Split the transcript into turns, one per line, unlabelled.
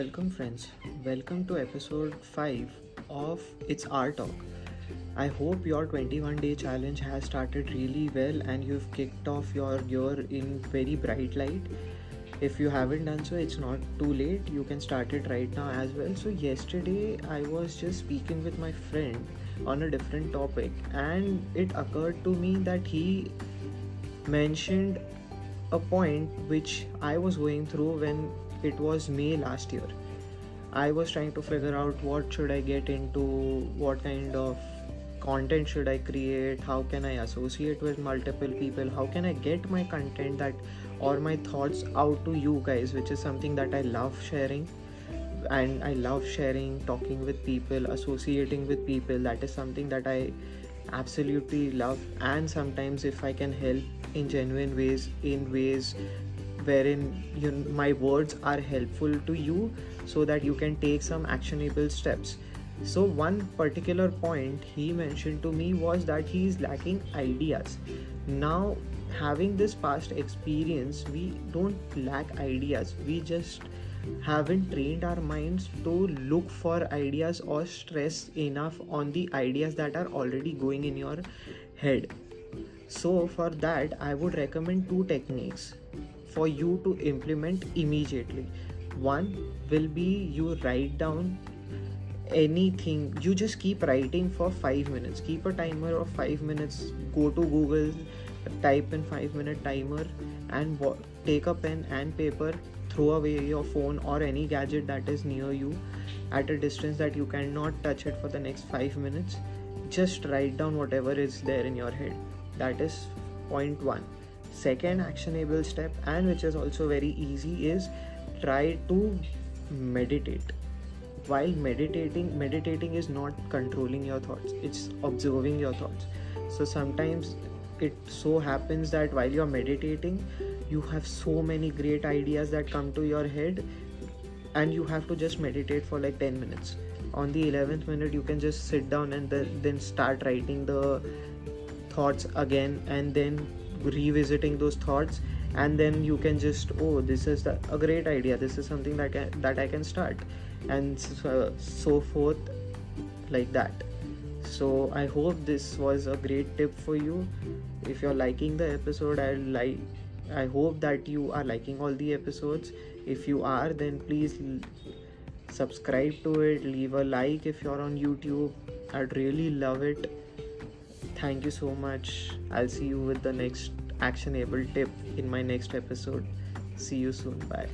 Welcome, friends. Welcome to episode 5 of It's Our Talk. I hope your 21 day challenge has started really well and you've kicked off your year in very bright light. If you haven't done so, it's not too late. You can start it right now as well. So, yesterday I was just speaking with my friend on a different topic, and it occurred to me that he mentioned a point which I was going through when it was May last year. I was trying to figure out what should I get into, what kind of content should I create, how can I associate with multiple people, how can I get my content that or my thoughts out to you guys, which is something that I love sharing and I love sharing, talking with people, associating with people. That is something that I absolutely love and sometimes if I can help in genuine ways in ways wherein you, my words are helpful to you so that you can take some actionable steps. So one particular point he mentioned to me was that he is lacking ideas. Now having this past experience we don't lack ideas. We just haven't trained our minds to look for ideas or stress enough on the ideas that are already going in your head. So for that i would recommend two techniques for you to implement immediately. One will be you write down anything. You just keep writing for 5 minutes. Keep a timer of 5 minutes. Go to google type in 5 minute timer and take a pen and paper throw away your phone or any gadget that is near you at a distance that you cannot touch it for the next 5 minutes. Just write down whatever is there in your head. That is point 1 second actionable step and which is also very easy is try to meditate. While meditating meditating is not controlling your thoughts it's observing your thoughts. So sometimes it so happens that while you're meditating you have so many great ideas that come to your head and you have to just meditate for like 10 minutes. On the 11th minute you can just sit down and then start writing the thoughts again and then revisiting those thoughts and then you can just oh this is the, a great idea. This is something that can, that I can start. And so, so forth like that. So i hope this was a great tip for you. If you're liking the episode i like i hope that you are liking all the episodes. If you are then please subscribe to it. Leave a like if you're on youtube. I'd really love it thank you so much. I'll see you with the next actionable tip in my next episode. See you soon. Bye